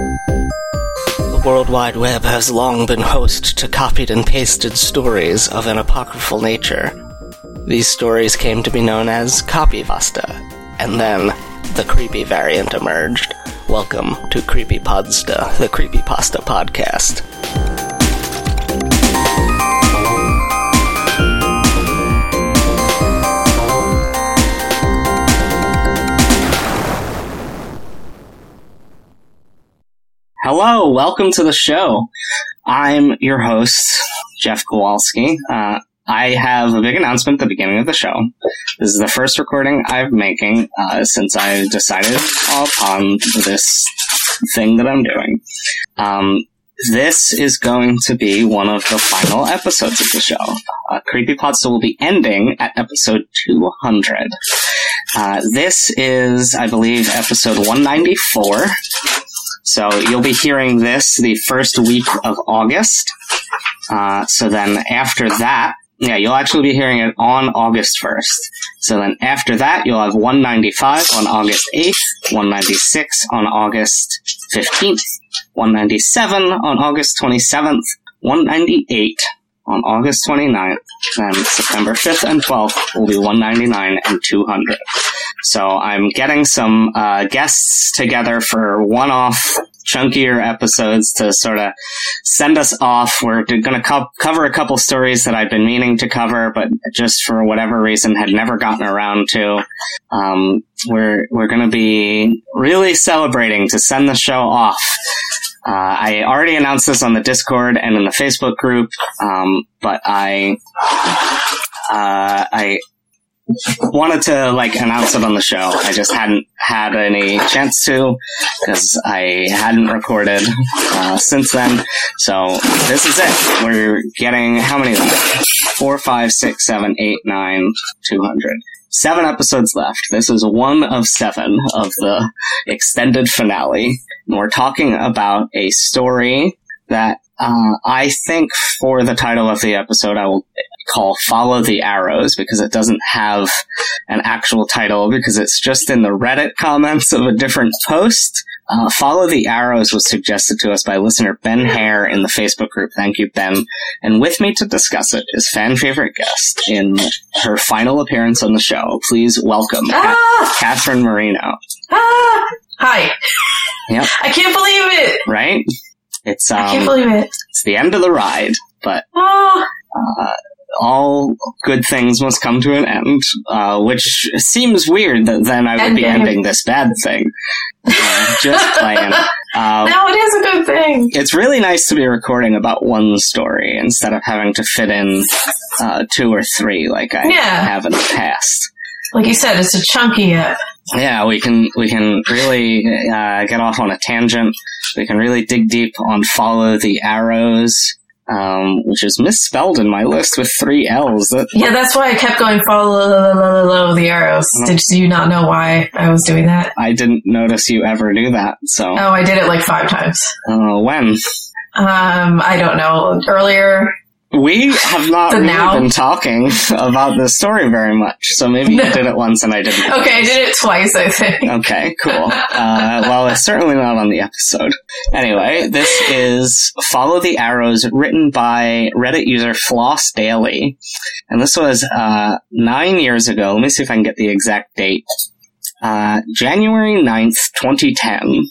The World Wide Web has long been host to copied and pasted stories of an apocryphal nature. These stories came to be known as copypasta, and then the creepy variant emerged. Welcome to Creepy Creepypodsta, the Creepypasta podcast. Hello, welcome to the show. I'm your host, Jeff Kowalski. Uh, I have a big announcement at the beginning of the show. This is the first recording I'm making uh, since I decided upon this thing that I'm doing. Um, this is going to be one of the final episodes of the show. Uh, Creepypodsta will be ending at episode 200. Uh, this is, I believe, episode 194. So you'll be hearing this the first week of August. Uh, so then after that, yeah, you'll actually be hearing it on August 1st. So then after that, you'll have 195 on August 8th, 196 on August 15th, 197 on August 27th, 198 on August 29th, and September 5th and 12th will be 199 and 200. So I'm getting some uh, guests together for one-off chunkier episodes to sort of send us off. We're going to co- cover a couple stories that I've been meaning to cover, but just for whatever reason had never gotten around to. Um, we're we're going to be really celebrating to send the show off. Uh, I already announced this on the Discord and in the Facebook group, um, but I uh, I wanted to like announce it on the show. I just hadn't had any chance to because I hadn't recorded uh, since then. So this is it. We're getting how many? Four, five, six, seven, eight, nine, two hundred. Seven episodes left. This is one of seven of the extended finale. And we're talking about a story that uh, I think for the title of the episode, I will call Follow the Arrows because it doesn't have an actual title because it's just in the Reddit comments of a different post. Uh, Follow the Arrows was suggested to us by listener Ben Hare in the Facebook group. Thank you, Ben. And with me to discuss it is fan favorite guest in her final appearance on the show. Please welcome Ah! Catherine Marino. Ah! Hi. Yep. I can't believe it. Right? It's um, I can't um, believe it. it's the end of the ride, but Ah! uh, all good things must come to an end, uh, which seems weird that then I would be Ending. ending this bad thing. Uh, just playing. Uh, no, it is a good thing. it's really nice to be recording about one story instead of having to fit in uh, two or three like I Yeah. have in the past. Like you said, it's a chunky uh, Yeah, we can we can really uh, get off on a tangent. We can really dig deep on follow the arrows, um, which is misspelled in my list with three L's. That Yeah, that's why I kept going follow the arrows. Did you not know why I was doing that? I didn't notice you ever do that. So Oh, I did it like five times. uh, when Um, I don't know. Earlier, we have not really now? been talking about this story very much, so maybe you did it once and I didn't. okay, I did it twice, I think. Okay, cool. Uh, well, it's certainly not on the episode. Anyway, this is Follow the Arrows, written by Reddit user Floss Daily. And this was, uh, nine years ago. Let me see if I can get the exact date. Uh, January 9th, 2010.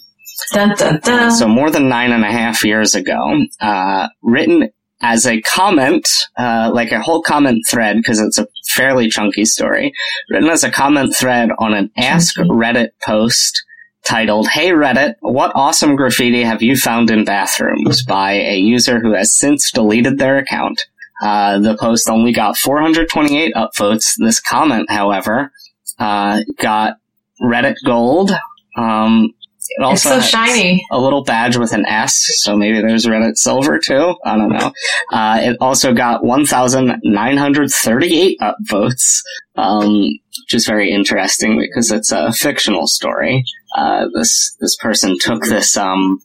Dun dun dun. So more than nine and a half years ago. Uh, written as a comment, uh, like a whole comment thread, because it's a fairly chunky story, written as a comment thread on an Ask Reddit post titled, Hey Reddit, what awesome graffiti have you found in bathrooms by a user who has since deleted their account. Uh, the post only got 428 upvotes. This comment, however, uh, got Reddit gold. Um, it it's also so shiny. a little badge with an S, so maybe there's Reddit Silver too. I don't know. Uh, it also got 1,938 upvotes, um, which is very interesting because it's a fictional story. Uh, this this person took this um,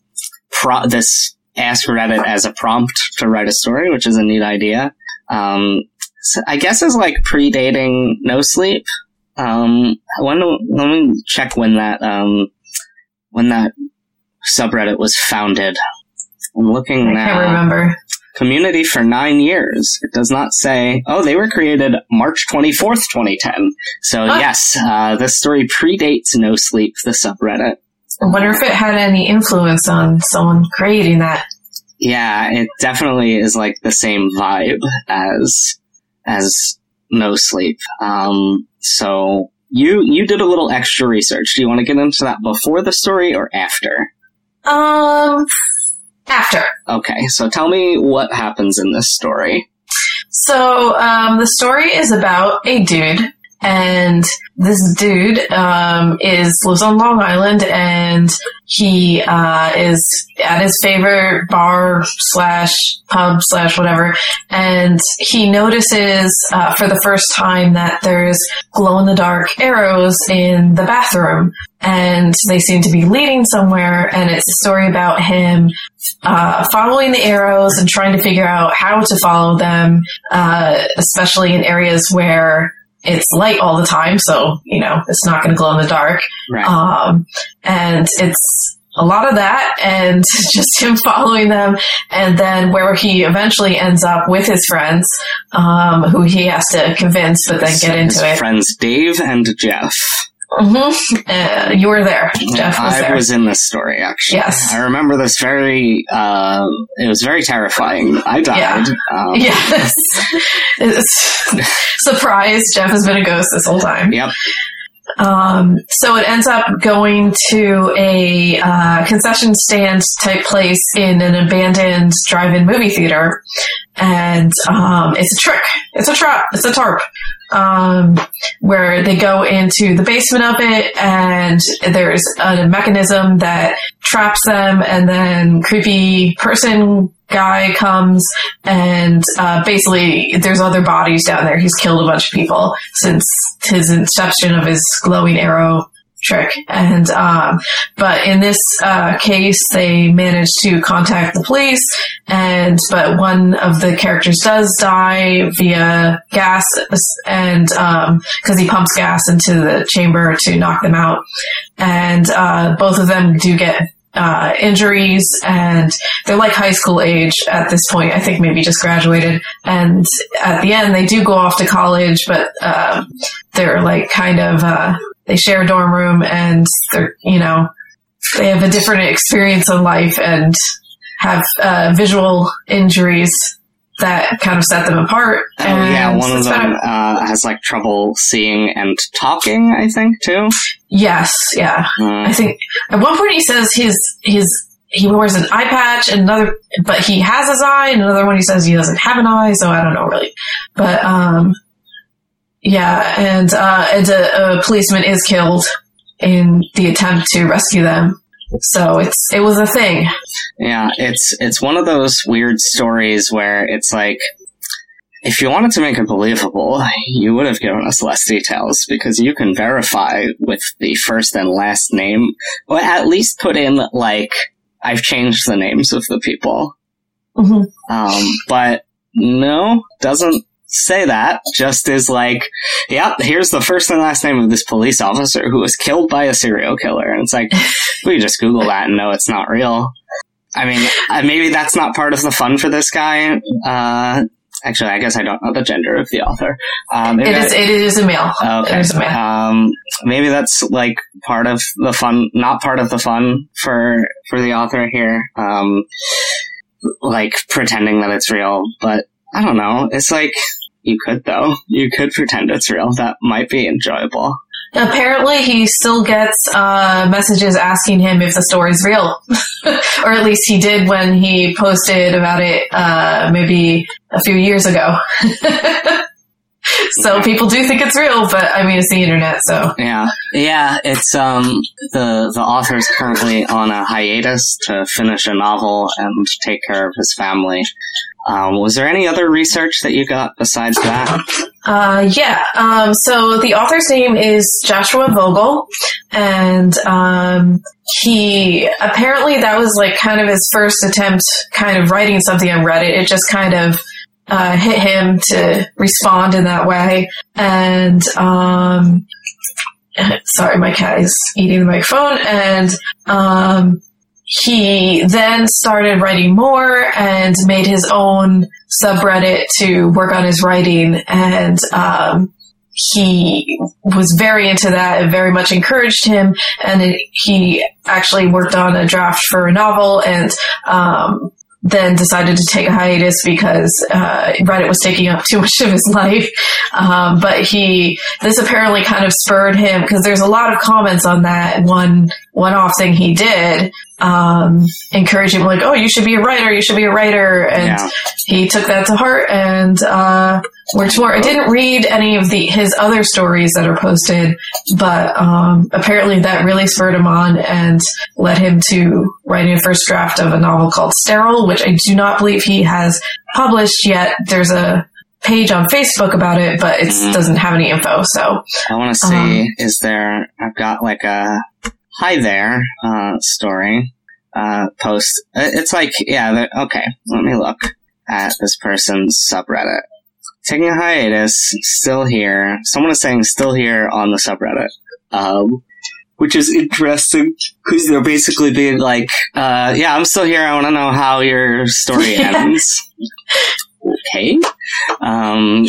pro- this ask Reddit as a prompt to write a story, which is a neat idea. Um, so I guess is like predating No Sleep. Um, when let me check when that um, when that subreddit was founded? I'm looking I now. can't remember. Community for nine years. It does not say. Oh, they were created March 24th, 2010. So Huh. yes, uh, this story predates No Sleep, the subreddit. I wonder if it had any influence on someone creating that. Yeah, it definitely is like the same vibe as as No Sleep. Um, so you you did a little extra research. Do you want to get into that before the story or after? Um, after. Okay, so tell me what happens in this story. So, um, the story is about a dude, and this dude, um, is, lives on Long Island, and he, uh, is at his favorite bar slash pub slash whatever, and he notices, uh, for the first time that there's glow in the dark arrows in the bathroom, and they seem to be leading somewhere, and it's a story about him uh, following the arrows and trying to figure out how to follow them, uh, especially in areas where it's light all the time, so you know it's not going to glow in the dark. Right. Um, and it's a lot of that, and just him following them, and then where he eventually ends up with his friends, um, who he has to convince, but then So get his into it. Friends Dave and Jeff. Hmm Uh, you were there. Jeff was I there. was in this story actually. Yes. I remember this very. Uh, it was very terrifying. I died. Um, Yes. Surprise, Jeff has been a ghost this whole time. Yep. Um, so it ends up going to a uh, concession stand type place in an abandoned drive-in movie theater, and um, it's a trick. It's a trap. It's a tarp. Um, where they go into the basement of it, and there's a mechanism that traps them, and then creepy person guy comes and uh, basically there's other bodies down there. He's killed a bunch of people since his inception of his glowing arrow trick. And um, but in this uh, case, they managed to contact the police, and but one of the characters does die via gas, and because he pumps gas into the chamber to knock them out, and uh, both of them do get uh, injuries and they're like high school age at this point. I think maybe just graduated. And at the end, they do go off to college, but uh, they're like kind of uh, they share a dorm room and they're you know they have a different experience in life and have uh, visual injuries that kind of set them apart. Oh yeah, And one of them kind uh, has like trouble seeing and talking. I think too. yes, yeah. Uh, I think at one point he says his his he wears an eye patch, another, but he has his eye, and another one he says he doesn't have an eye, so I don't know really. But um, yeah, and uh, and a, a policeman is killed in the attempt to rescue them. So it's it was a thing. yeah, it's it's one of those weird stories where it's like. If you wanted to make it believable, you would have given us less details because you can verify with the first and last name, or at least put in like I've changed the names of the people. hmm Um, but no, doesn't say that. Just is like, yep, here's the first and last name of this police officer who was killed by a serial killer. And it's like, we just Google that and know it's not real. I mean, uh, maybe that's not part of the fun for this guy. Uh, actually, I guess I don't know the gender of the author. Um, It is I- it is a male. Okay. It is a male. Um, maybe that's like part of the fun, not part of the fun for for the author here. Um, like pretending that it's real, but I don't know. It's like you could though. You could pretend it's real. That might be enjoyable. Apparently, he still gets uh, messages asking him if the story's real, or at least he did when he posted about it uh, maybe a few years ago. so Okay. people do think it's real, but I mean, it's the internet, so Yeah, yeah. It's um the the author's currently on a hiatus to finish a novel and take care of his family. Um, was there any other research that you got besides that? Uh, yeah. Um, so the author's name is Joshua Vogel, and um, he apparently that was like kind of his first attempt, kind of writing something on Reddit. It just kind of uh, hit him to respond in that way, and um, sorry, my cat is eating the microphone, and um, he then started writing more and made his own subreddit to work on his writing. And um, he was very into that and very much encouraged him. And it, he actually worked on a draft for a novel and um, then decided to take a hiatus because uh, Reddit was taking up too much of his life. Um, but he, this apparently kind of spurred him because there's a lot of comments on that one one-off thing he did, um, encouraging him like, "Oh, you should be a writer. You should be a writer." And Yeah. he took that to heart and uh, worked more. I didn't read any of the his other stories that are posted, but um, apparently that really spurred him on and led him to writing a first draft of a novel called Sterile, which I do not believe he has published yet. There's a page on Facebook about it, but it Mhm. doesn't have any info. So I want to see, is there, I've got like a hi there uh, story uh, post. Uh, It's like, yeah, okay, let me look at this person's subreddit. Taking a hiatus, still here. Someone is saying still here on the subreddit. Um, which is interesting because they're basically being like, uh, yeah, I'm still here. I want to know how your story ends. okay. Um,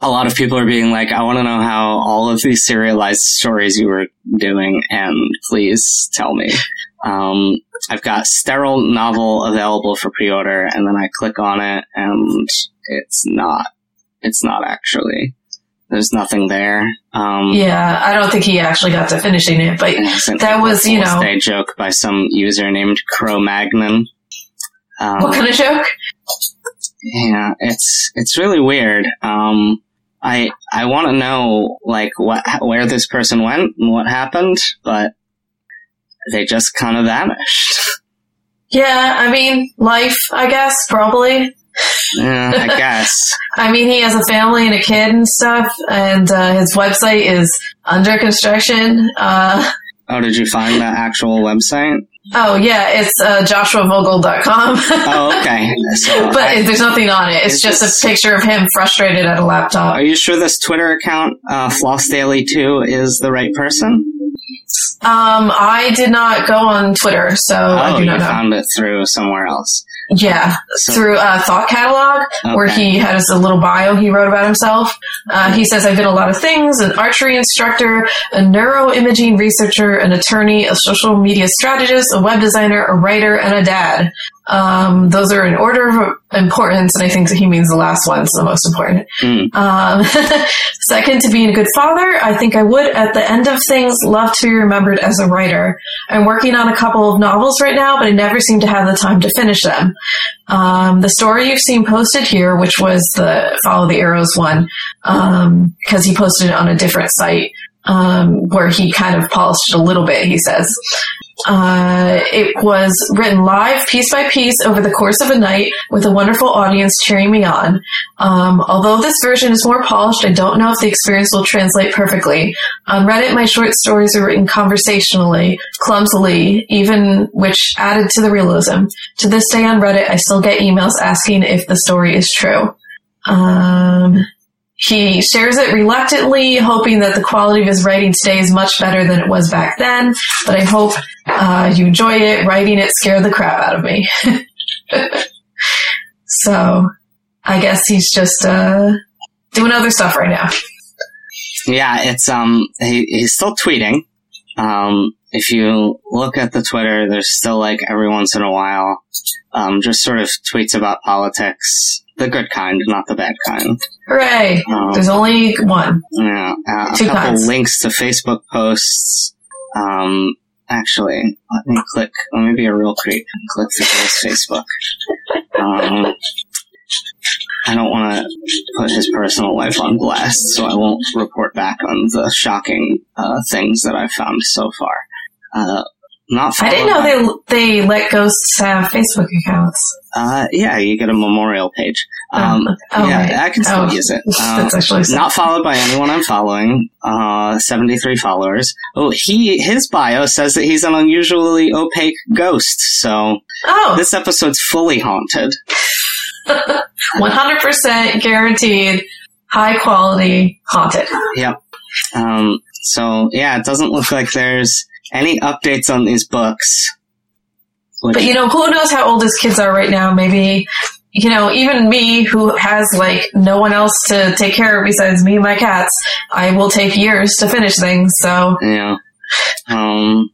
a lot of people are being like, I want to know how all of these serialized stories you were doing, and please tell me. Um, I've got sterile novel available for pre-order, and then I click on it, and it's not. It's not actually. There's nothing there. Um, yeah, I don't think he actually got to finishing it, but That was, you know- Day joke by some user named Cro-Magnon. Um, what kind of joke? yeah, it's it's really weird. Um, I I want to know like what where this person went and what happened, but they just kind of vanished. Yeah, I mean, life, I guess, probably. yeah, I guess. I mean, he has a family and a kid and stuff, and uh, his website is under construction. Uh, Oh, did you find the actual website? Oh, yeah, it's uh, joshuavogel.com. Oh, okay. So, but I- there's nothing on it. It's just this- a picture of him frustrated at a laptop. are you sure this Twitter account, uh, Floss Daily Two, is the right person? Um, I did not go on Twitter, so I oh, do you not know. found it through somewhere else. Yeah, So, through uh, Thought Catalog, where he has a little bio he wrote about himself. Uh, he says, I've been a lot of things an archery instructor, a neuroimaging researcher, an attorney, a social media strategist, a web designer, a writer, and a dad. Um, those are in order of importance, and I think that he means the last one's the most important. Mm. Um, second, to being a good father, I think I would, at the end of things, love to be remembered as a writer. I'm working on a couple of novels right now, but I never seem to have the time to finish them. Um, the story you've seen posted here, which was the Follow the Arrows one, um, because he posted it on a different site, um, where he kind of polished it a little bit, he says. Uh, it was written live, piece by piece, over the course of a night, with a wonderful audience cheering me on. Um, although this version is more polished, I don't know if the experience will translate perfectly. On Reddit, my short stories are written conversationally, clumsily, even which added to the realism. To this day on Reddit, I still get emails asking if the story is true. Um, he shares it reluctantly, hoping that the quality of his writing today is much better than it was back then. But I hope uh, you enjoy it. Writing it scared the crap out of me. so I guess he's just uh, doing other stuff right now. Yeah, it's um he, he's still tweeting. Um if you look at the Twitter, there's still like every once in a while um just sort of tweets about politics, the good kind, not the bad kind. Hooray! Um, There's only one. yeah, uh, a couple kinds. links to Facebook posts. Um actually, let me click let me be a real creep and click through his Facebook. Um I don't want to put his personal life on blast, so I won't report back on the shocking uh, things that I've found so far. Uh, not I didn't know they they let ghosts have Facebook accounts. Uh, yeah, you get a memorial page. Um, Um, oh, yeah, right. I can still Oh, use it. Um, That's actually not followed by anyone I'm following. Uh, 73 followers. Oh, he his bio says that he's an unusually opaque ghost. So oh, this episode's fully haunted. 100% guaranteed, high quality, haunted. Yep. Um, so yeah, it doesn't look like there's any updates on these books. But you know, who knows how old his kids are right now? Maybe, you know, even me who has like no one else to take care of besides me and my cats, I will take years to finish things. So Yeah. Um,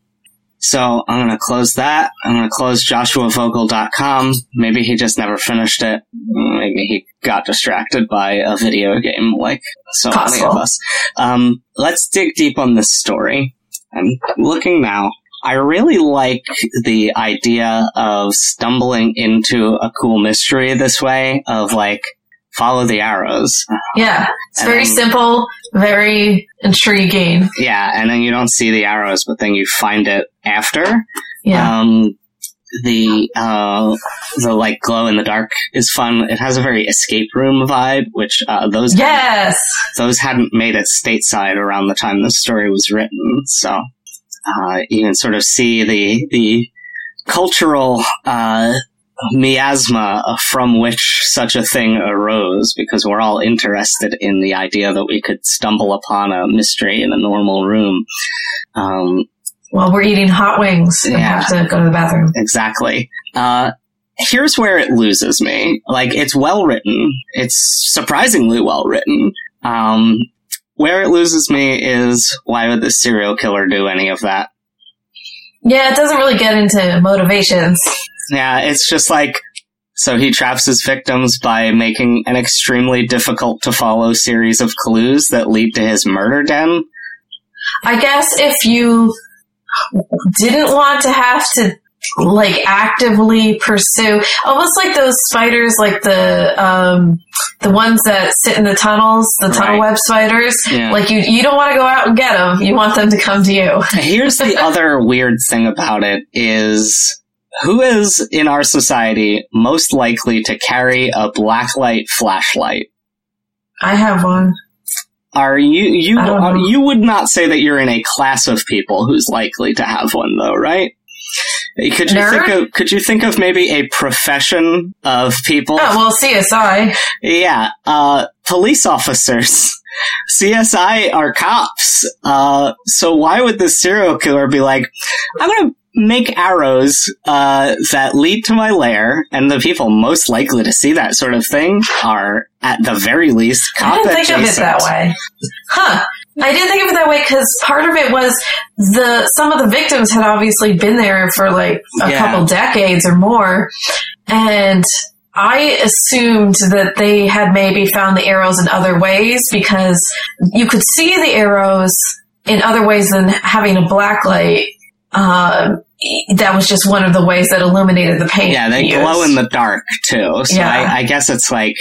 so I'm gonna close that. I'm gonna close joshuavogel.com. Maybe he just never finished it. Maybe he got distracted by a video game like so many of us. Um, let's dig deep on this story. I'm looking now. I really like the idea of stumbling into a cool mystery this way of like follow the arrows. yeah, it's And very then- simple, very intriguing. Yeah, and then you don't see the arrows, but then you find it after. Yeah. Um, the uh, the like glow in the dark is fun. It has a very escape room vibe, which uh, those yes. those hadn't made it stateside around the time this story was written. So uh, you can sort of see the the cultural uh, miasma from which such a thing arose, because we're all interested in the idea that we could stumble upon a mystery in a normal room. Um, While we're eating hot wings and Yeah. have to go to the bathroom. exactly. Uh, here's where it loses me. Like, it's well written. It's surprisingly well written. Um, where it loses me is why would the serial killer do any of that? Yeah, it doesn't really get into motivations. Yeah, it's just like, so he traps his victims by making an extremely difficult to follow series of clues that lead to his murder den. I guess if you didn't want to have to like actively pursue almost like those spiders like the um the ones that sit in the tunnels the tunnel Right. web spiders Yeah. like you you don't want to go out and get them you want them to come to you Here's the other weird thing about it is who is in our society most likely to carry a blacklight flashlight? i have one Are you you I don't uh, know. you would not say that you're in a class of people who's likely to have one though, right? Could you Nerd? think of could you think of maybe a profession of people? oh well csi Yeah, uh, police officers. CSI are cops. Uh, so why would this serial killer be like, I'm gonna make arrows, uh, that lead to my lair, and the people most likely to see that sort of thing are, at the very least, i didn't think of it that way huh I didn't think of it that way because part of it was the some of the victims had obviously been there for like a Yeah. couple decades or more, and I assumed that they had maybe found the arrows in other ways because you could see the arrows in other ways than having a black light. Um, that was just one of the ways that illuminated the paint. Yeah, they used. glow in the dark too. So Yeah. I, I guess it's like,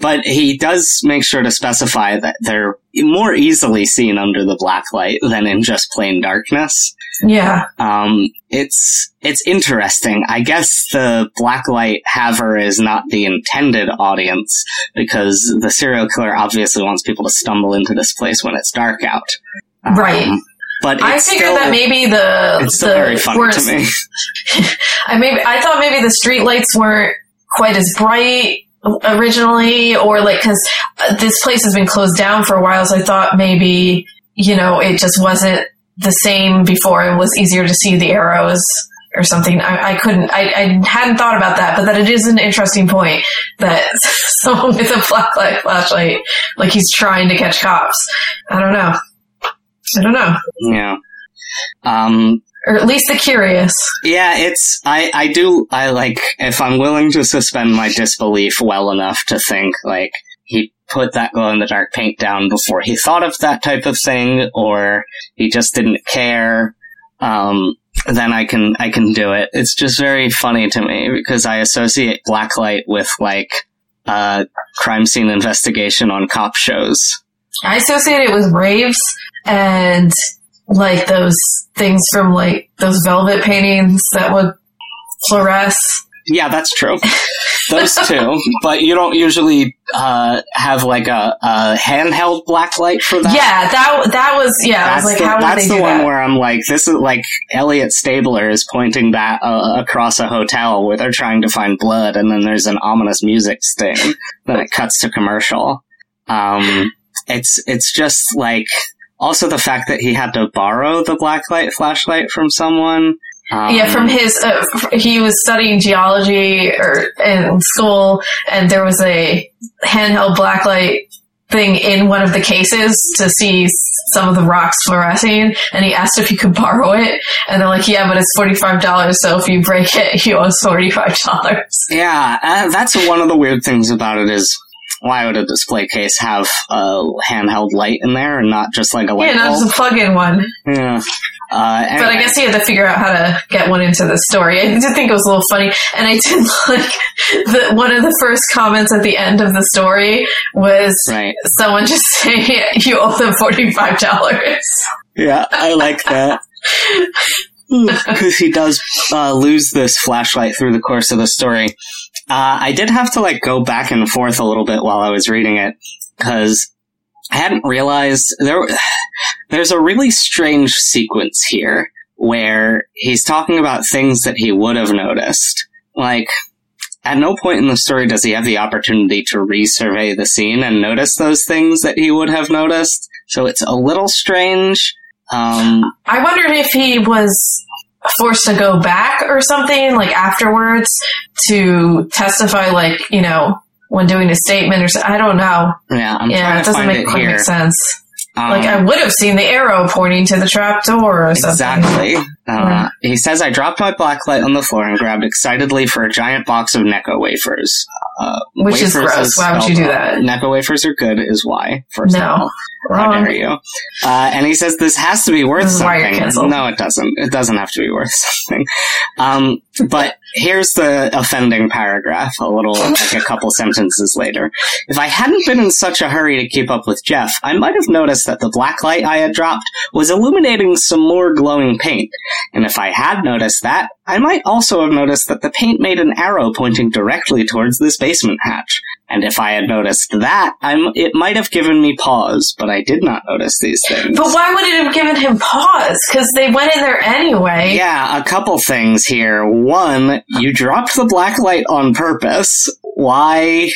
but he does make sure to specify that they're more easily seen under the black light than in just plain darkness. Yeah, Um, it's it's interesting. I guess the black light haver is not the intended audience because the serial killer obviously wants people to stumble into this place when it's dark out. Um, Right. But I figured still, that maybe the it's still the very funny to me. I maybe I thought maybe the street lights weren't quite as bright originally, or like because uh, this place has been closed down for a while, so I thought maybe you know it just wasn't the same before. It was easier to see the arrows or something. I, I couldn't. I, I hadn't thought about that, but that it is an interesting point that someone with a flashlight, like he's trying to catch cops. I don't know. I don't know. Yeah. Um, Or at least the curious. Yeah, it's I I do I like if I'm willing to suspend my disbelief well enough to think like he put that glow in the dark paint down before he thought of that type of thing or he just didn't care um then I can I can do it. It's just very funny to me because I associate blacklight with like uh crime scene investigation on cop shows. I associate it with raves and like those things from like those velvet paintings that would fluoresce. Yeah, that's true. Those two, but you don't usually uh, have like a, a handheld blacklight for that. Yeah, that that was yeah. I was That's like, the, how that's they the one that? where I'm like, this is like Elliot Stabler is pointing that uh, across a hotel where they're trying to find blood, and then there's an ominous music sting. then it cuts to commercial. Um, it's it's just like also the fact that he had to borrow the blacklight flashlight from someone Um, yeah, from his, uh, he was studying geology or in school, and there was a handheld blacklight thing in one of the cases to see some of the rocks fluorescing, and he asked if he could borrow it, and they're like, "Yeah, but it's forty five dollars, so if you break it, you owe us forty five dollars." Yeah, uh, that's one of the weird things about it is why would a display case have a handheld light in there and not just like a light Yeah, not just a plug in one. Yeah. Uh, But I guess he had to figure out how to get one into the story. I did think it was a little funny, and I did like the one of the first comments at the end of the story was Right. someone just saying you owe them forty five dollars. Yeah, I like that. Because he does uh, lose this flashlight through the course of the story. Uh, I did have to like go back and forth a little bit while I was reading it because I hadn't realized there. There's a really strange sequence here where he's talking about things that he would have noticed. Like, at no point in the story does he have the opportunity to resurvey the scene and notice those things that he would have noticed. So it's a little strange. Um, I wondered if he was forced to go back or something like afterwards to testify, like you know when doing a statement or something. I don't know. yeah, I'm yeah, it doesn't make it quite here. make sense. Um, like I would have seen the arrow pointing to the trap door or something. Exactly. Uh. He says, I dropped my blacklight on the floor and grabbed excitedly for a giant box of Necco wafers. Uh, Which is wafers gross. Why would you do that? Necco wafers are good, is why. First of all. How dare you? Uh, and he says, this has to be worth This is something. No, it doesn't. It doesn't have to be worth something. Um, but here's the offending paragraph, a little, like a couple sentences later. If I hadn't been in such a hurry to keep up with Jeff, I might have noticed that the black light I had dropped was illuminating some more glowing paint. And if I had noticed that, I might also have noticed that the paint made an arrow pointing directly towards this basement hatch. And if I had noticed that, I'm, it might have given me pause, but I did not notice these things. But why would it have given him pause? Because they went in there anyway. Yeah, a couple things here. One, you dropped the black light on purpose. Why?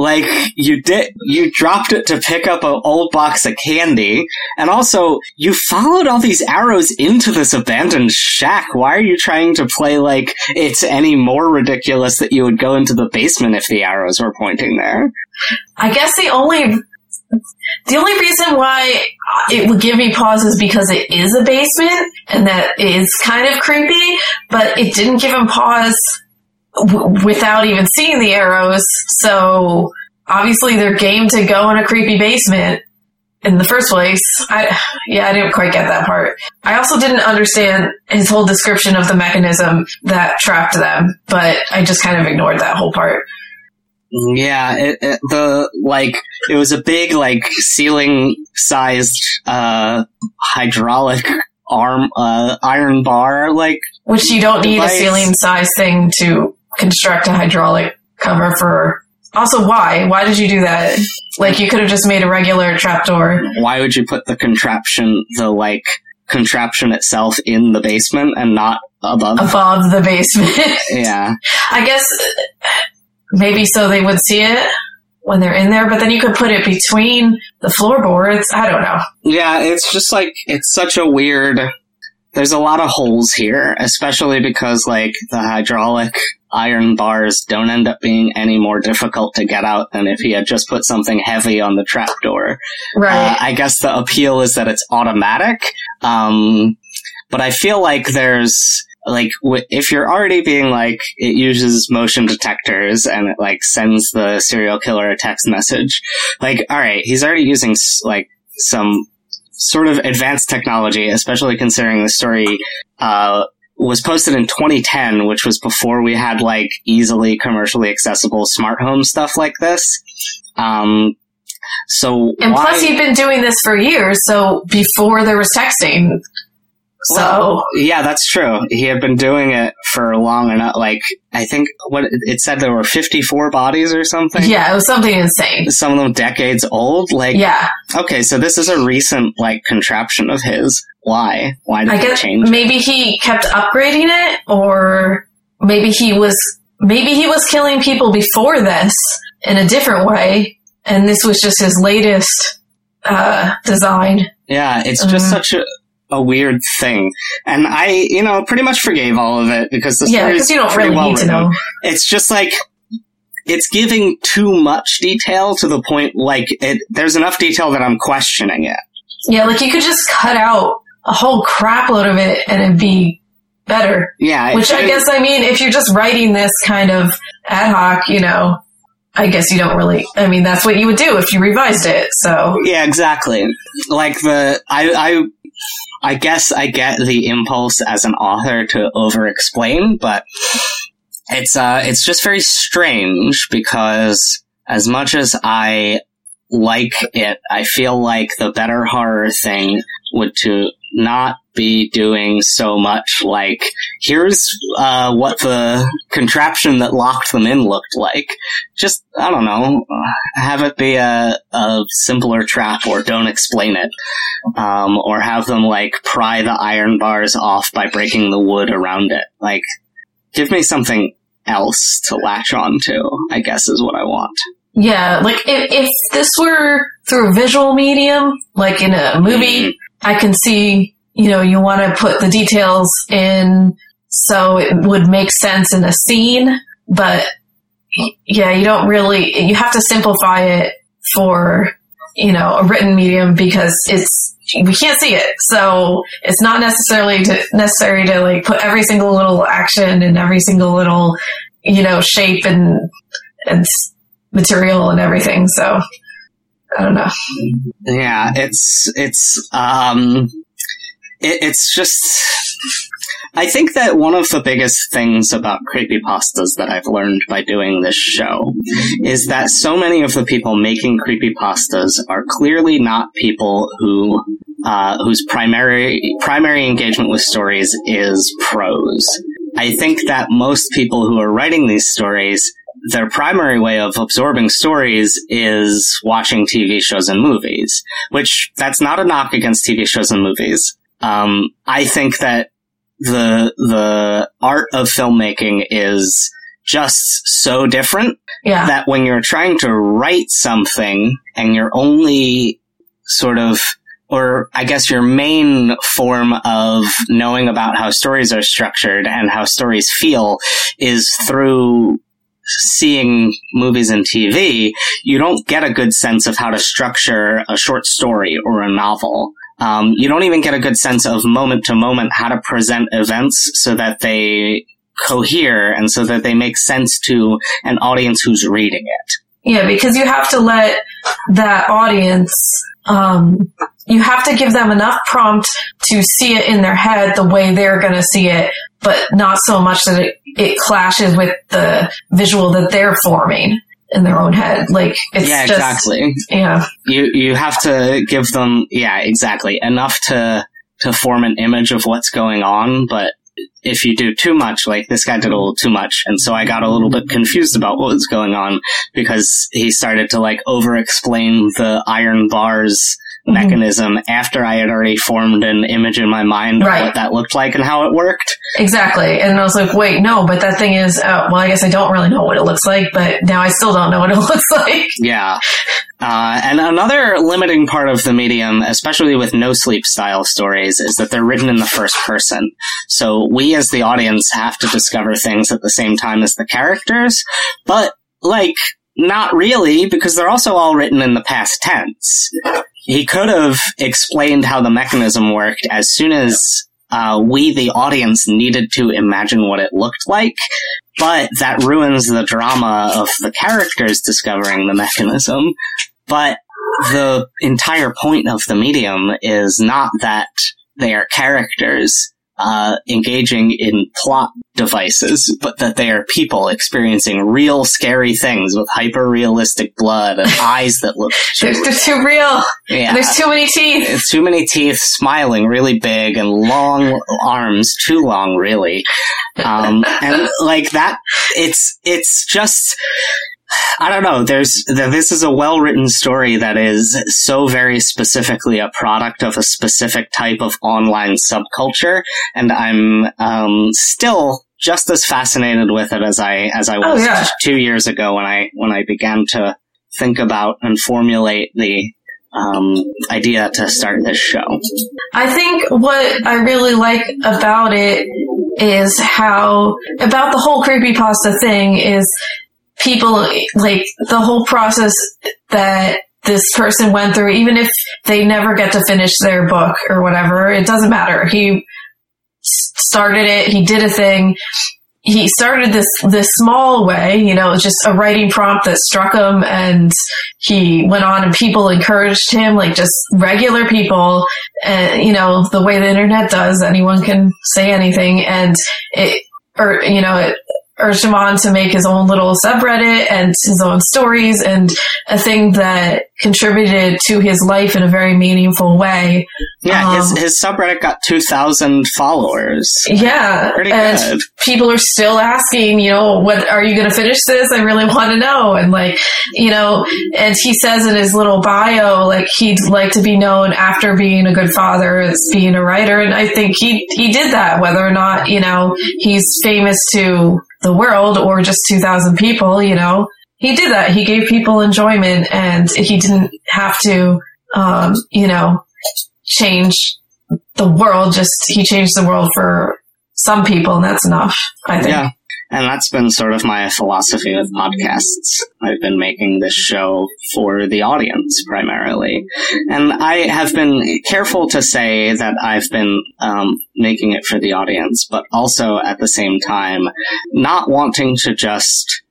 Like, you did, you dropped it to pick up an old box of candy, and also, you followed all these arrows into this abandoned shack. Why are you trying to play like it's any more ridiculous that you would go into the basement if the arrows were pointing there? I guess the only the only reason why it would give me pause is because it is a basement and that is kind of creepy, but it didn't give him pause w- without even seeing the arrows. So obviously they're game to go in a creepy basement in the first place. I yeah, I didn't quite get that part. I also didn't understand his whole description of the mechanism that trapped them, but I just kind of ignored that whole part. Yeah, it, it, the like it was a big like ceiling sized uh hydraulic arm uh iron bar like Which you don't need a ceiling sized thing to construct a hydraulic cover for. Also, why? Why did you do that? Like, you could have just made a regular trapdoor. why would you put the contraption the like contraption itself in the basement and not above? above the basement. Yeah. I guess maybe so they would see it when they're in there, but then you could put it between the floorboards. I don't know. Yeah, it's just like it's such a weird there's a lot of holes here, especially because like the hydraulic iron bars don't end up being any more difficult to get out than if he had just put something heavy on the trapdoor. Uh, Right. I guess the appeal is that it's automatic. Um, but I feel like there's like w- if you're already being like it uses motion detectors and it like sends the serial killer a text message. Like, all right, he's already using like some sort of advanced technology, especially considering the story uh, was posted in 2010, which was before we had like easily commercially accessible smart home stuff like this. Um, so and why- plus, he'd been doing this for years, so before there was texting. So, Well, yeah, that's true. He had been doing it for long enough. Like, I think what it said there were 54 bodies or something. yeah, it was something insane. Some of them decades old. Like, Yeah. okay, so this is a recent, like, contraption of his. Why? Why did I guess change it? maybe he kept upgrading it, or maybe he was maybe he was killing people before this in a different way, and this was just his latest uh, design. Yeah, it's just Mhm. such a a weird thing. And I, you know, pretty much forgave all of it because the Yeah, story because you don't really well need to written. know. It's just like it's giving too much detail to the point like it there's enough detail that I'm questioning it. Yeah, like you could just cut out a whole crap load of it and it'd be better. Yeah, Which I guess, I mean, if you're just writing this kind of ad hoc, you know, I guess you don't really, I mean, that's what you would do if you revised it. So, Yeah, exactly. Like the I I I guess I get the impulse as an author to over explain, but it's uh it's just very strange because as much as I like it, I feel like the better horror thing would to not be doing so much like here's uh what the contraption that locked them in looked like. Just i don't know have it be a, a simpler trap or don't explain it. Um, or have them like pry the iron bars off by breaking the wood around it. Like give me something else to latch on to i guess is what i want. Yeah, like if, if this were through a visual medium, like in a movie, I can see, you know, you want to put the details in so it would make sense in a scene, but yeah, you don't really, you have to simplify it for, you know, a written medium because it's, we can't see it. So it's not necessarily to, necessary to like put every single little action and every single little, you know, shape and, and material and everything. So I don't know. yeah it's it's um it, it's just I think that one of the biggest things about creepypastas that I've learned by doing this show is that so many of the people making creepypastas are clearly not people who uh, whose primary primary engagement with stories is prose. I think that most people who are writing these stories their primary way of absorbing stories is watching TV shows and movies, which that's not a knock against TV shows and movies. Um, I think that the, the art of filmmaking is just so different Yeah. that when you're trying to write something and you're only sort of or I guess your main form of knowing about how stories are structured and how stories feel is through seeing movies and TV, you don't get a good sense of how to structure a short story or a novel. Um, you don't even get a good sense of moment to moment how to present events so that they cohere and so that they make sense to an audience who's reading it. Yeah, because you have to let that audience, um, you have to give them enough prompt to see it in their head the way they're going to see it, but not so much that it, it clashes with the visual that they're forming in their own head. Like, it's yeah, just, exactly. yeah, You you have to give them yeah, exactly. Enough to to form an image of what's going on, but if you do too much, like this guy did a little too much, and so I got a little bit confused about what was going on because he started to like over explain the iron bars Mhm. mechanism after I had already formed an image in my mind of Right. what that looked like and how it worked. exactly. And I was like, wait, no, but that thing is, uh, well, I guess I don't really know what it looks like, but now I still don't know what it looks like. Yeah. Uh, and another limiting part of the medium, especially with no sleep style stories, is that they're written in the first person. So we as the audience have to discover things at the same time as the characters, but like, not really, because they're also all written in the past tense. He could have explained how the mechanism worked as soon as uh, we, the audience, needed to imagine what it looked like, but that ruins the drama of the characters discovering the mechanism. But the entire point of the medium is not that they are characters uh, engaging in plot devices, but that they are people experiencing real scary things with hyper realistic blood and eyes that look. They're, they're too real. yeah. There's too many teeth. It's too many teeth, smiling really big, and long arms, too long, really. Um, and like that, it's it's just. I don't know. There's this is a well written story that is so very specifically a product of a specific type of online subculture, and I'm um, still just as fascinated with it as I as I Oh, was yeah. two years ago when I when I began to think about and formulate the um, idea to start this show? I think what I really like about it is how about the whole creepypasta thing is people like the whole process that this person went through, even if they never get to finish their book or whatever, it doesn't matter. He started it, he did a thing, he started this this small way, you know, just a writing prompt that struck him and he went on and people encouraged him, like just regular people and you know, the way the internet does, anyone can say anything and it or you know, it urged him on to make his own little subreddit and his own stories and a thing that contributed to his life in a very meaningful way. Yeah, um, his, his subreddit got 2,000 followers. Yeah. Pretty and good. people are still asking, you know, what, are you going to finish this? I really want to know. And like, you know, and he says in his little bio, like he'd like to be known after being a good father as being a writer. And I think he, he did that, whether or not, you know, he's famous to the world or just 2,000 people, you know, he did that. He gave people enjoyment and he didn't have to, um, you know, change the world. Just, he changed the world for some people and that's enough, I think. Yeah. And that's been sort of my philosophy with podcasts. I've been making this show for the audience primarily. And I have been careful to say that I've been um, making it for the audience, but also at the same time, not wanting to just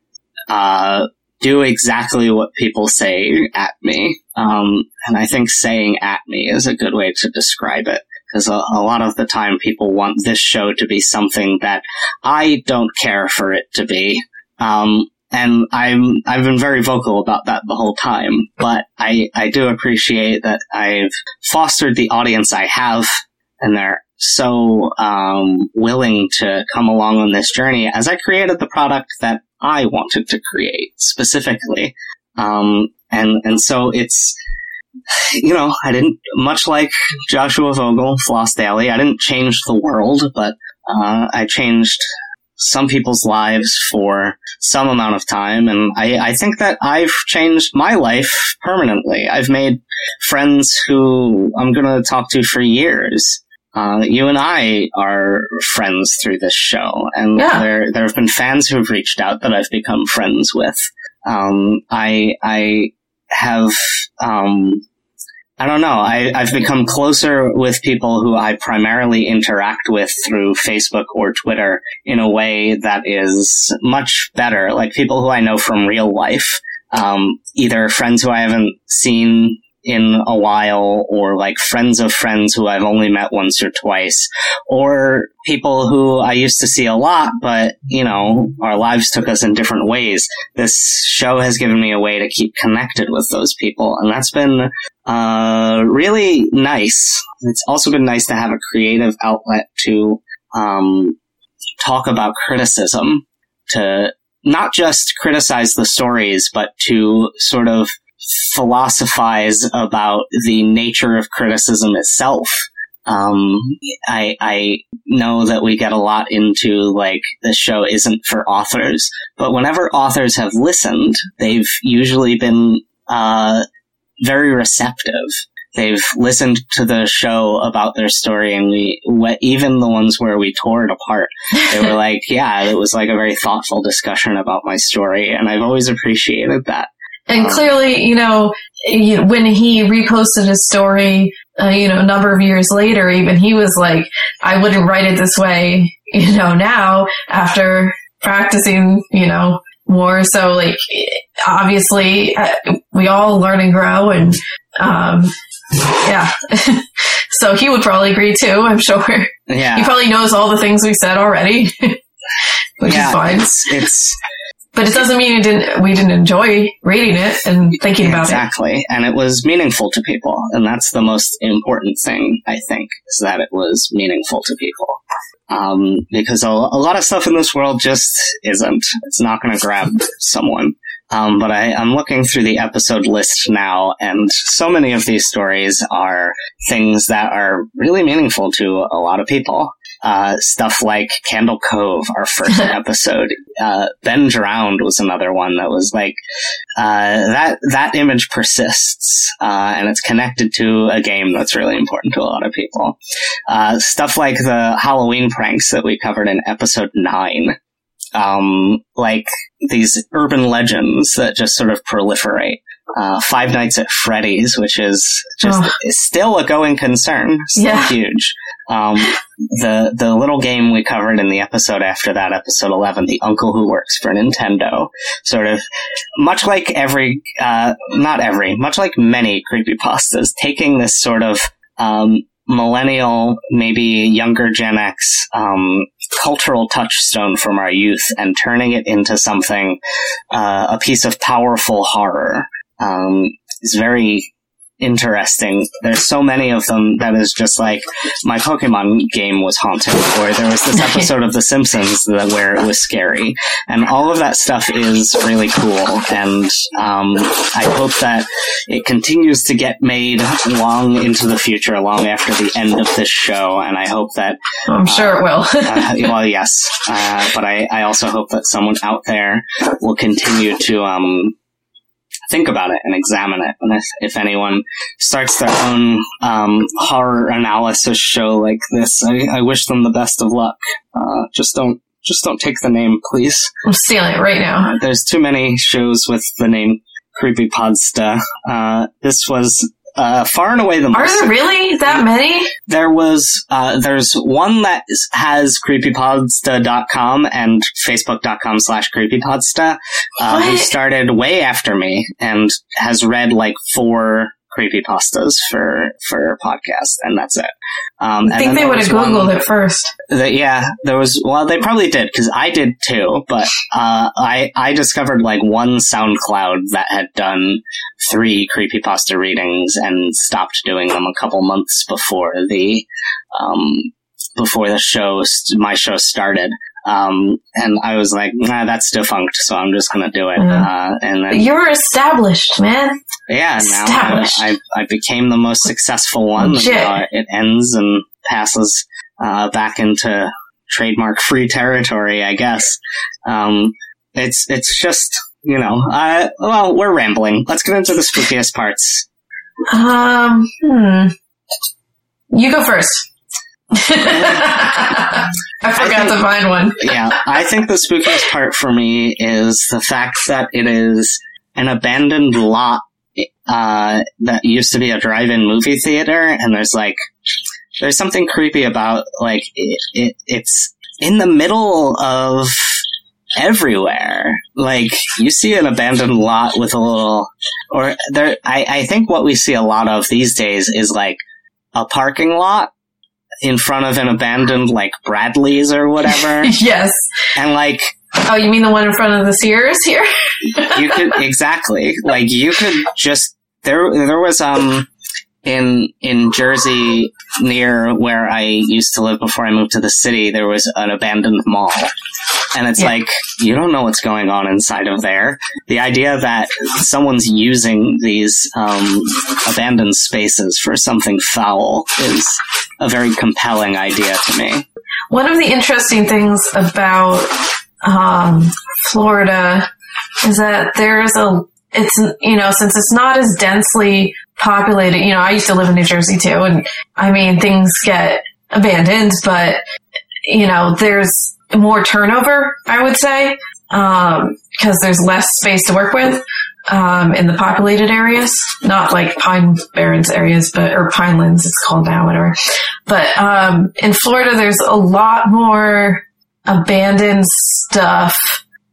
uh, do exactly what people say at me. Um, and I think saying at me is a good way to describe it because a, a, lot of the time people want this show to be something that I don't care for it to be. Um, and I'm I've been very vocal about that the whole time, but I I do appreciate that I've fostered the audience I have, and they're so um, willing to come along on this journey as I created the product that I wanted to create specifically, um, and and so it's you know, I didn't, much like Joshua Vogel, Floss Daly, I didn't change the world, but uh, I changed some people's lives for some amount of time. And I, I think that I've changed my life permanently. I've made friends who I'm going to talk to for years. Uh, you and I are friends through this show, and yeah. there there have been fans who have reached out that I've become friends with. Um, I I have um, I don't know. I, I've become closer with people who I primarily interact with through Facebook or Twitter in a way that is much better. Like people who I know from real life, um, either friends who I haven't seen in a while or like friends of friends who I've only met once or twice or people who I used to see a lot, but you know, our lives took us in different ways. This show has given me a way to keep connected with those people and that's been, uh, really nice. It's also been nice to have a creative outlet to, um, talk about criticism to not just criticize the stories, but to sort of philosophize about the nature of criticism itself. Um, I, I know that we get a lot into like the show isn't for authors, but whenever authors have listened, they've usually been uh, very receptive. They've listened to the show about their story, and we even the ones where we tore it apart. They were like, "Yeah, it was like a very thoughtful discussion about my story," and I've always appreciated that. And um, clearly, you know, when he reposted his story, uh, you know, a number of years later, even he was like, I wouldn't write it this way, you know, now after practicing, you know, more. So like, obviously, uh, we all learn and grow and, um, yeah. so he would probably agree too, I'm sure. Yeah. He probably knows all the things we said already, which yeah, is fine. It's, it's, but it doesn't mean it didn't, we didn't enjoy reading it and thinking about it. Exactly. And it was meaningful to people. And that's the most important thing, I think, is that it was meaningful to people. Um, because a, a lot of stuff in this world just isn't. It's not going to grab someone. Um, but I, am looking through the episode list now, and so many of these stories are things that are really meaningful to a lot of people. Uh, stuff like Candle Cove, our first episode. Uh, ben Drowned was another one that was like uh, that. That image persists, uh, and it's connected to a game that's really important to a lot of people. Uh, stuff like the Halloween pranks that we covered in episode nine um, like these urban legends that just sort of proliferate. Uh, Five Nights at Freddy's, which is just oh. still a going concern, still yeah. huge. Um, the the little game we covered in the episode after that, episode eleven, the uncle who works for Nintendo, sort of much like every, uh, not every, much like many creepypastas, taking this sort of um, millennial, maybe younger Gen X um, cultural touchstone from our youth and turning it into something, uh, a piece of powerful horror. Um, is very interesting. There's so many of them that is just like my Pokemon game was haunted, or there was this episode of The Simpsons that, where it was scary, and all of that stuff is really cool. And um, I hope that it continues to get made long into the future, long after the end of this show. And I hope that I'm sure uh, it will. uh, well, yes, uh, but I, I also hope that someone out there will continue to um, think about it and examine it. And if, if anyone starts their own um, horror analysis show like this, I, I, wish them the best of luck. Uh, just don't just don't take the name, please. I'm stealing it right now. Uh, there's too many shows with the name Creepy Podsta. Uh, this was uh, far and away the most. Are there really that many? There was, uh, there's one that has creepypodsta.com and facebook.com slash creepypodsta, uh, who started way after me and has read like four creepy pastas for for podcast, and that's it. Um, I think they would have googled it first. That, yeah, there was. Well, they probably did because I did too. But uh, I I discovered like one SoundCloud that had done three creepy pasta readings and stopped doing them a couple months before the um, before the show my show started. Um, and I was like, nah, that's defunct, so I'm just gonna do it. Mm. Uh, and then you're established, man. Yeah, now I, I, I, became the most successful one. Uh, it ends and passes uh, back into trademark free territory, I guess. Um, it's it's just you know, uh, well, we're rambling. Let's get into the spookiest parts. Um, hmm. You go first. I forgot I think, to find one. yeah, I think the spookiest part for me is the fact that it is an abandoned lot uh, that used to be a drive-in movie theater, and there's like there's something creepy about like it, it it's in the middle of everywhere. Like you see an abandoned lot with a little, or there. I, I think what we see a lot of these days is like a parking lot in front of an abandoned like Bradley's or whatever. yes. And like Oh, you mean the one in front of the Sears here? you could exactly. Like you could just there there was um in in Jersey near where I used to live before I moved to the city, there was an abandoned mall. And it's yeah. like you don't know what's going on inside of there. The idea that someone's using these um, abandoned spaces for something foul is a very compelling idea to me. One of the interesting things about um, Florida is that there's a it's you know since it's not as densely populated you know i used to live in new jersey too and i mean things get abandoned but you know there's more turnover i would say because um, there's less space to work with um, in the populated areas not like pine barrens areas but or pinelands it's called now whatever but um, in florida there's a lot more abandoned stuff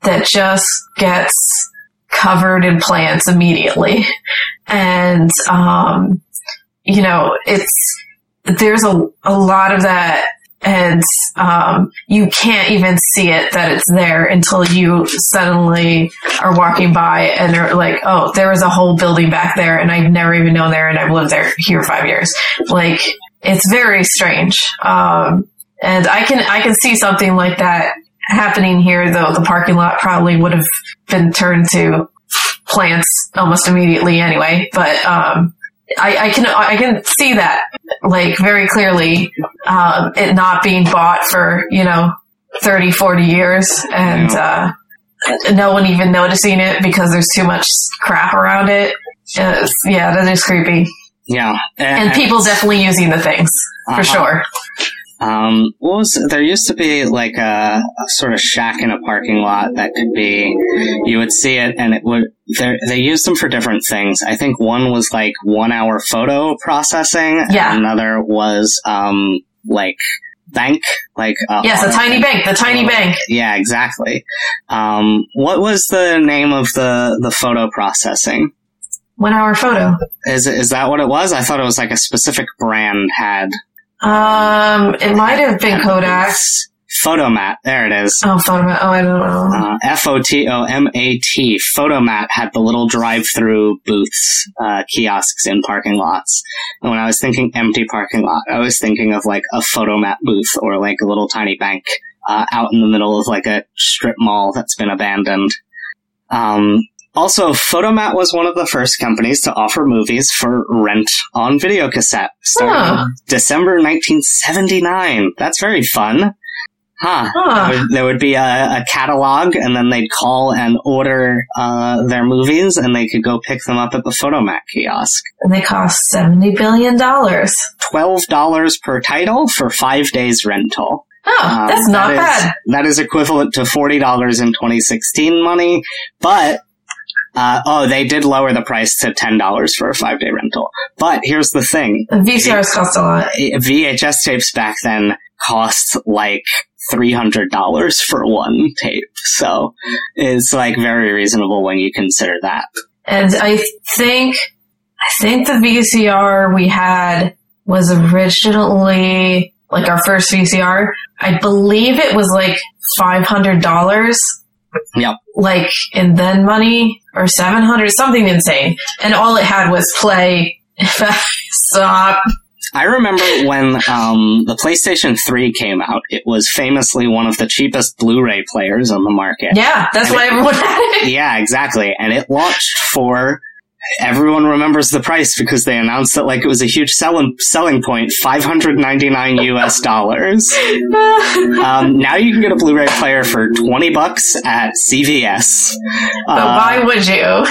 that just gets covered in plants immediately. And, um, you know, it's, there's a, a lot of that and um, you can't even see it that it's there until you suddenly are walking by and they're like, "Oh, there was a whole building back there, and I've never even known there, and I've lived there here five years." Like, it's very strange, um, and I can I can see something like that happening here. Though the parking lot probably would have been turned to plants almost immediately anyway. But um, I, I can I can see that like very clearly. Um, it not being bought for you know 30, 40 years, and uh, no one even noticing it because there's too much crap around it. It's, yeah, that is creepy. Yeah, And people definitely using the things for Uh-huh. sure. Um, what was there used to be like a, a sort of shack in a parking lot that could be you would see it and it would they they used them for different things. I think one was like one hour photo processing. Yeah. And another was um like bank like uh, Yes, a tiny bank, the tiny bank. Yeah, exactly. Um, what was the name of the the photo processing? One hour photo. Is is that what it was? I thought it was like a specific brand had Um, it might have been Kodak. Fotomat. There it is. Oh, photo. Oh, I don't know. Uh, F O T O M A T. Fotomat had the little drive-through booths, uh, kiosks in parking lots. And when I was thinking empty parking lot, I was thinking of like a Fotomat booth or like a little tiny bank uh, out in the middle of like a strip mall that's been abandoned. Um, also, Fotomat was one of the first companies to offer movies for rent on video cassette, starting Huh. December 1979. That's very fun. Huh. Huh. There would- There would be a, a catalog, and then they'd call and order uh, their movies, and they could go pick them up at the Fotomat kiosk. And they cost seventy billion dollars. Twelve dollars per title for five days rental. Oh, Um, that's not that is- bad. That is equivalent to forty dollars in 2016 money, but. Uh, oh, they did lower the price to ten dollars for a five day rental. But here's the thing: VCRs cost a lot. VHS tapes back then cost like three hundred dollars for one tape, so it's like very reasonable when you consider that. And I think, I think the VCR we had was originally like our first VCR. I believe it was like five hundred dollars. Yep. Like in then money or seven hundred, something insane. And all it had was play. Stop. I remember when um, the PlayStation 3 came out, it was famously one of the cheapest Blu-ray players on the market. Yeah, that's why everyone had it. Yeah, exactly. And it launched for everyone remembers the price because they announced it like it was a huge selling selling point, 599 US dollars. Um, now you can get a Blu-ray player for 20 bucks at CVS. but Uh, why would you?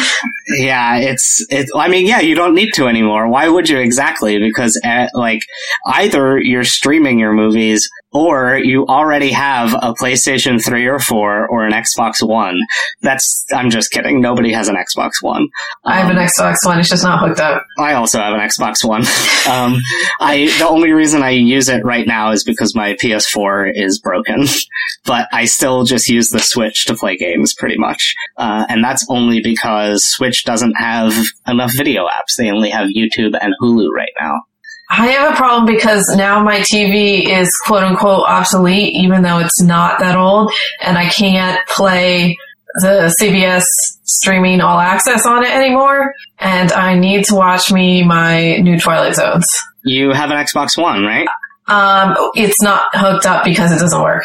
yeah, it's it. I mean, yeah, you don't need to anymore. Why would you exactly? Because uh, like either you're streaming your movies or you already have a PlayStation 3 or 4 or an Xbox One. That's I'm just kidding. Nobody has an Xbox One. I have Um, an Xbox One. It's just not hooked up. I also have an Xbox One. um, I the only reason I use it right now is because my PS4 is broken, but I still just use the Switch to play games pretty much, uh, and that's only because Switch doesn't have enough video apps. They only have YouTube and Hulu right now. I have a problem because now my TV is quote unquote obsolete, even though it's not that old, and I can't play the CBS streaming all access on it anymore. And I need to watch me my new Twilight Zones. You have an Xbox One, right? Um, it's not hooked up because it doesn't work.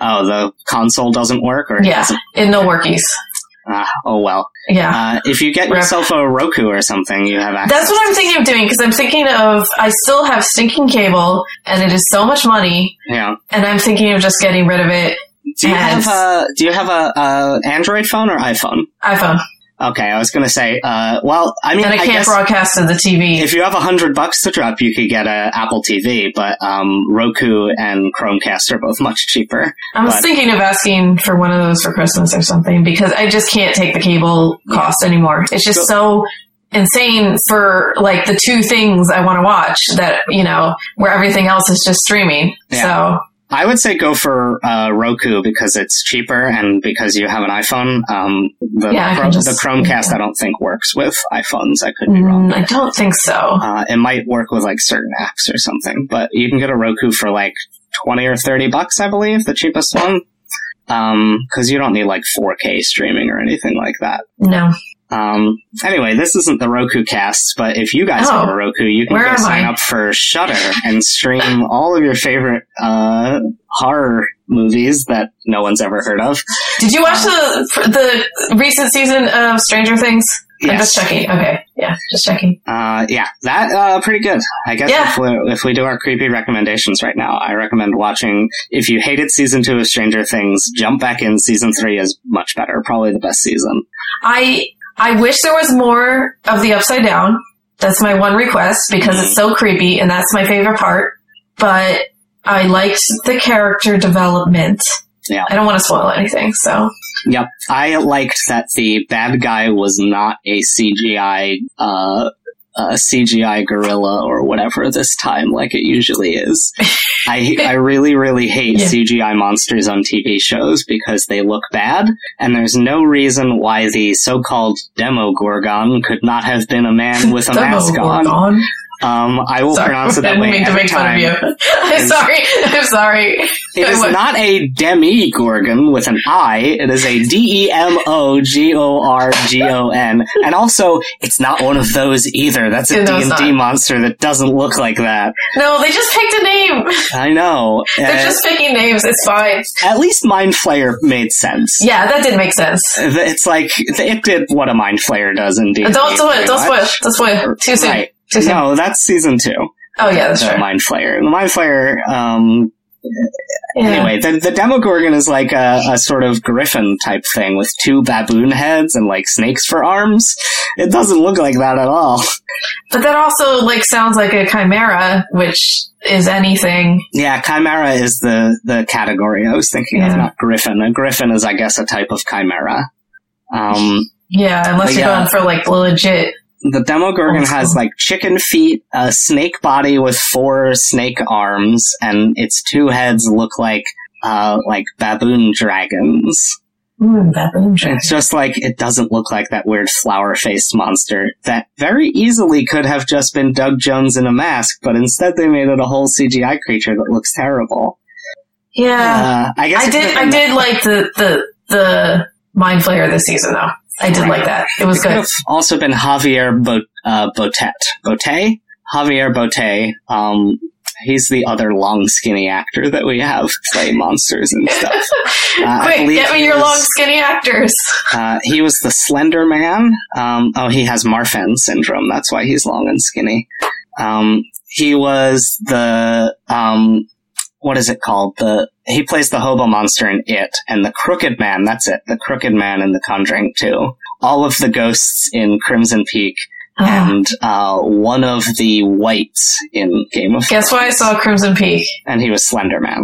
Oh, the console doesn't work, or it Yeah, in no workies. Ah, oh well. Yeah. Uh, if you get Rip. yourself a Roku or something, you have access. That's what I'm thinking of doing because I'm thinking of, I still have stinking cable and it is so much money Yeah. and I'm thinking of just getting rid of it. Do you And- have a Do you have a, a Android phone or iPhone? iPhone. Okay, I was gonna say. Uh, well, I mean, I I can't broadcast to the TV. if you have a hundred bucks to drop, you could get a Apple TV, but um, Roku and Chromecast are both much cheaper. I was But- thinking of asking for one of those for Christmas or something because I just can't take the cable cost anymore. It's just so insane for like the two things I want to watch that, you know, where everything else is just streaming. Yeah. So I would say go for uh, Roku because it's cheaper and because you have an iPhone. Um, the, Yeah, Chrome- just- the Chromecast, I don't think works with iPhones. I could be wrong. mm, I don't think so. Uh, it might work with like certain apps or something, but you can get a Roku for like 20 or 30 bucks, I believe, the cheapest one. Um, cause you don't need like 4K streaming or anything like that. No. Um, anyway, this isn't the Roku cast, but if you guys Oh. have a Roku, you can go sign I? up for Shudder and stream all of your favorite, uh, horror movies that no one's ever heard of. Did you watch the the recent season of Stranger Things? I'm just checking. Okay. Yeah, just checking. Uh, yeah, that uh, pretty good. I guess Yeah. if, we, if we do our creepy recommendations right now, I recommend watching. If you hated season two of Stranger Things, jump back in. Season three is much better. Probably the best season. I I wish there was more of the upside down. That's my one request because it's so creepy and that's my favorite part. But I liked the character development. Yeah. I don't want to spoil anything, so Yep, I liked that the bad guy was not a CGI. Uh, uh, CGI gorilla or whatever this time, like it usually is. I I really really hate Yeah. CGI monsters on TV shows because they look bad, and there's no reason why the so-called Demogorgon could not have been a man with a mask on. Um, I will Sorry, pronounce it that way every make fun of time. I'm sorry. I'm sorry. It is not a demi-gorgon with an I. It is a D E M O G O R G O N. And also, it's not one of those either. That's a no, it's D&D monster that doesn't look like that. No, they just picked a name. I know. They're Uh, just picking names. It's fine. at least Mind Flayer made sense. Yeah, that did make sense. It's like, it did what a Mind Flayer does indeed. Don't do it. Don't spoil. Don't spoil. Too soon. Right. No, that's season two. Oh yeah, that's the true. Mind Flayer. The Mind Flayer, um, Yeah. Anyway, the, the Demogorgon is like a, a sort of griffin type thing with two baboon heads and like snakes for arms. It doesn't look like that at all. But that also like sounds like a chimera, which is anything. Yeah, chimera is the, the category I was thinking Yeah. of, not griffin. A griffin is, I guess, a type of chimera. Um, Yeah, unless you're yeah. going for like legit. The Demogorgon Old has like chicken feet, a snake body with four snake arms, and its two heads look like, uh, like baboon dragons. Mm, baboon dragon. It's just like it doesn't look like that weird flower faced monster that very easily could have just been Doug Jones in a mask, but instead they made it a whole CGI creature that looks terrible. Yeah, Uh, I guess I did. I did like the the the mind flayer this season though. I did like that. It was It could good. have also been Javier Bo- uh, Botet. Botet? Javier Botet. Um, he's the other long, skinny actor that we have play monsters and stuff. Uh, Quick, get me your was- long skinny actors. Uh, he was the Slender Man. Um, oh, he has Marfan syndrome. That's why he's long and skinny. Um, he was the um, what is it called? The he plays the hobo monster in It, and the Crooked Man. That's it. The Crooked Man in The Conjuring Two. All of the ghosts in Crimson Peak, Ah, and uh, one of the wights in Game of Guess why I saw Crimson Peak? And he was Slender Man.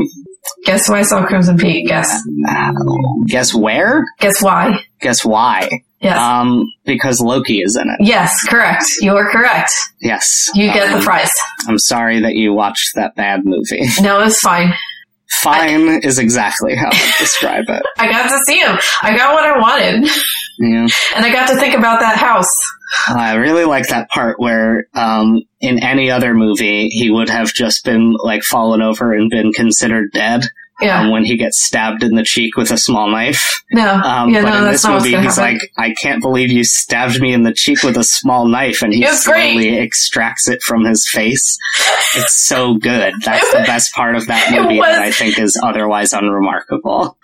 Guess why I saw Crimson Peak? Guess. Uh, guess where? Guess why? Guess why? Yes. Um, because Loki is in it. yes, correct. You are correct. Yes. You get the Um, prize. I'm sorry that you watched that bad movie. No, it's fine. Fine is exactly how I describe it. I got to see him. I got what I wanted. Yeah. And I got to think about that house. I really like that part where, um, in any other movie, he would have just been like fallen over and been considered dead. Yeah. Um, when he gets stabbed in the cheek with a small knife. no. Um, yeah, but no, in that's this movie, he's happen. like, I can't believe you stabbed me in the cheek with a small knife, and he was great. slowly extracts it from his face. It's so good. That's the best part of that movie that I think is otherwise unremarkable.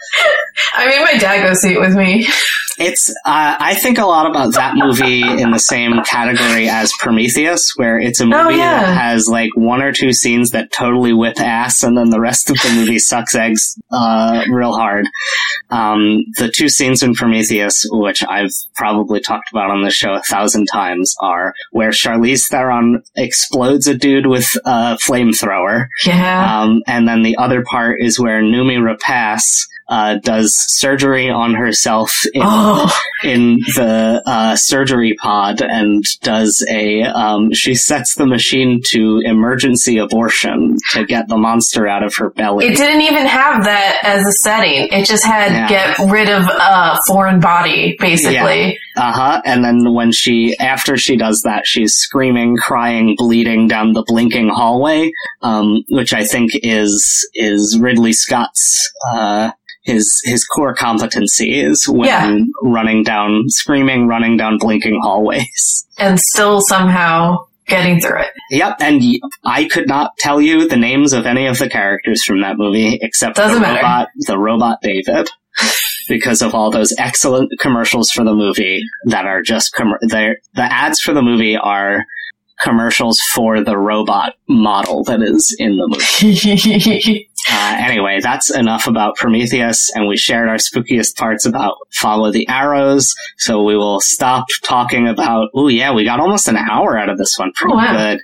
I made my dad go see it with me. It's, uh, I think a lot about that movie in the same category as Prometheus, where it's a movie Oh, yeah. that has like one or two scenes that totally whip ass, and then the rest of the movie sucks eggs, uh, real hard. Um, the two scenes in Prometheus, which I've probably talked about on the show a thousand times, are where Charlize Theron explodes a dude with a flamethrower, Yeah. um, and then the other part is where Noomi Rapace uh, does surgery on herself in, oh, in the uh, surgery pod and does a. Um, she sets the machine to emergency abortion to get the monster out of her belly. it didn't even have that as a setting. It just had Yeah. get rid of a foreign body, basically. Uh huh. And then when she, after she does that, she's screaming, crying, bleeding down the blinking hallway, um, which I think is is Ridley Scott's uh, his his core competency is when Yeah. running down, screaming, running down blinking hallways. And still somehow getting through it. Yep, and I could not tell you the names of any of the characters from that movie except Doesn't the matter. robot, the robot David. because of all those excellent commercials for the movie that are just com- the ads for the movie are commercials for the robot model that is in the movie. uh, anyway, that's enough about Prometheus, and we shared our spookiest parts about Follow the Arrows. So we will stop talking about. Oh yeah, we got almost an hour out of this one. Pretty oh, wow. good.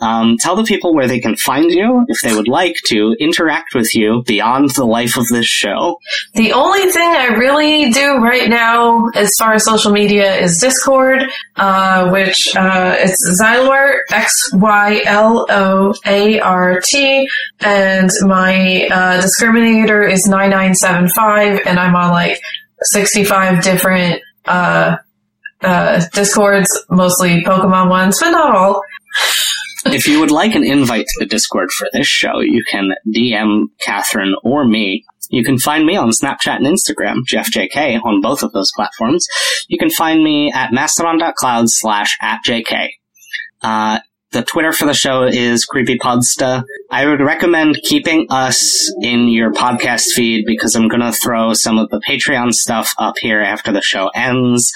Um, tell the people where they can find you if they would like to interact with you beyond the life of this show. The only thing I really do right now, as far as social media, is Discord, uh, which uh, it's Xylor X Y L O A R T, and my uh, discriminator is nine nine seven five, and I'm on like sixty five different uh, uh, discords, mostly Pokemon ones, but not all. if you would like an invite to the Discord for this show, you can DM Catherine or me. You can find me on Snapchat and Instagram, JeffJK, on both of those platforms. You can find me at mastodon.cloud slash at JK. Uh, the Twitter for the show is CreepyPodsta. I would recommend keeping us in your podcast feed because I'm going to throw some of the Patreon stuff up here after the show ends.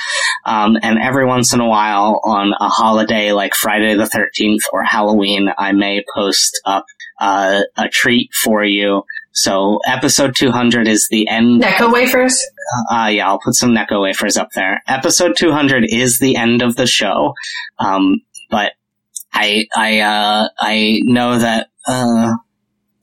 Um, and every once in a while on a holiday like Friday the 13th or Halloween, I may post up uh, a treat for you. So episode 200 is the end. Necco wafers? Uh, yeah, I'll put some Necco wafers up there. Episode 200 is the end of the show. Um, but I I uh, I know that uh,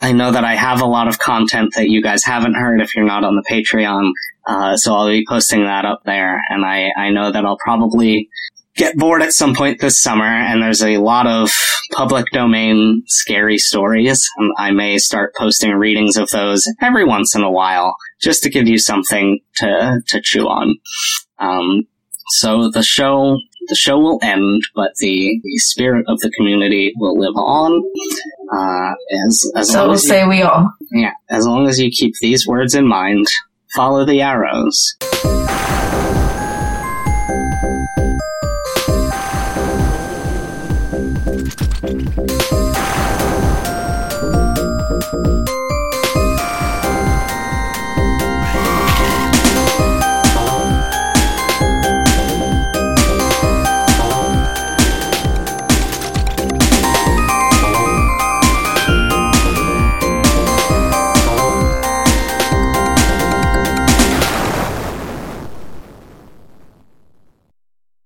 I know that I have a lot of content that you guys haven't heard if you're not on the Patreon. Uh, so I'll be posting that up there, and I I know that I'll probably get bored at some point this summer, and there's a lot of public domain scary stories. And I may start posting readings of those every once in a while, just to give you something to to chew on. Um, so the show the show will end, but the, the spirit of the community will live on. Uh, as as so long as say we all. Yeah, as long as you keep these words in mind, follow the arrows. You.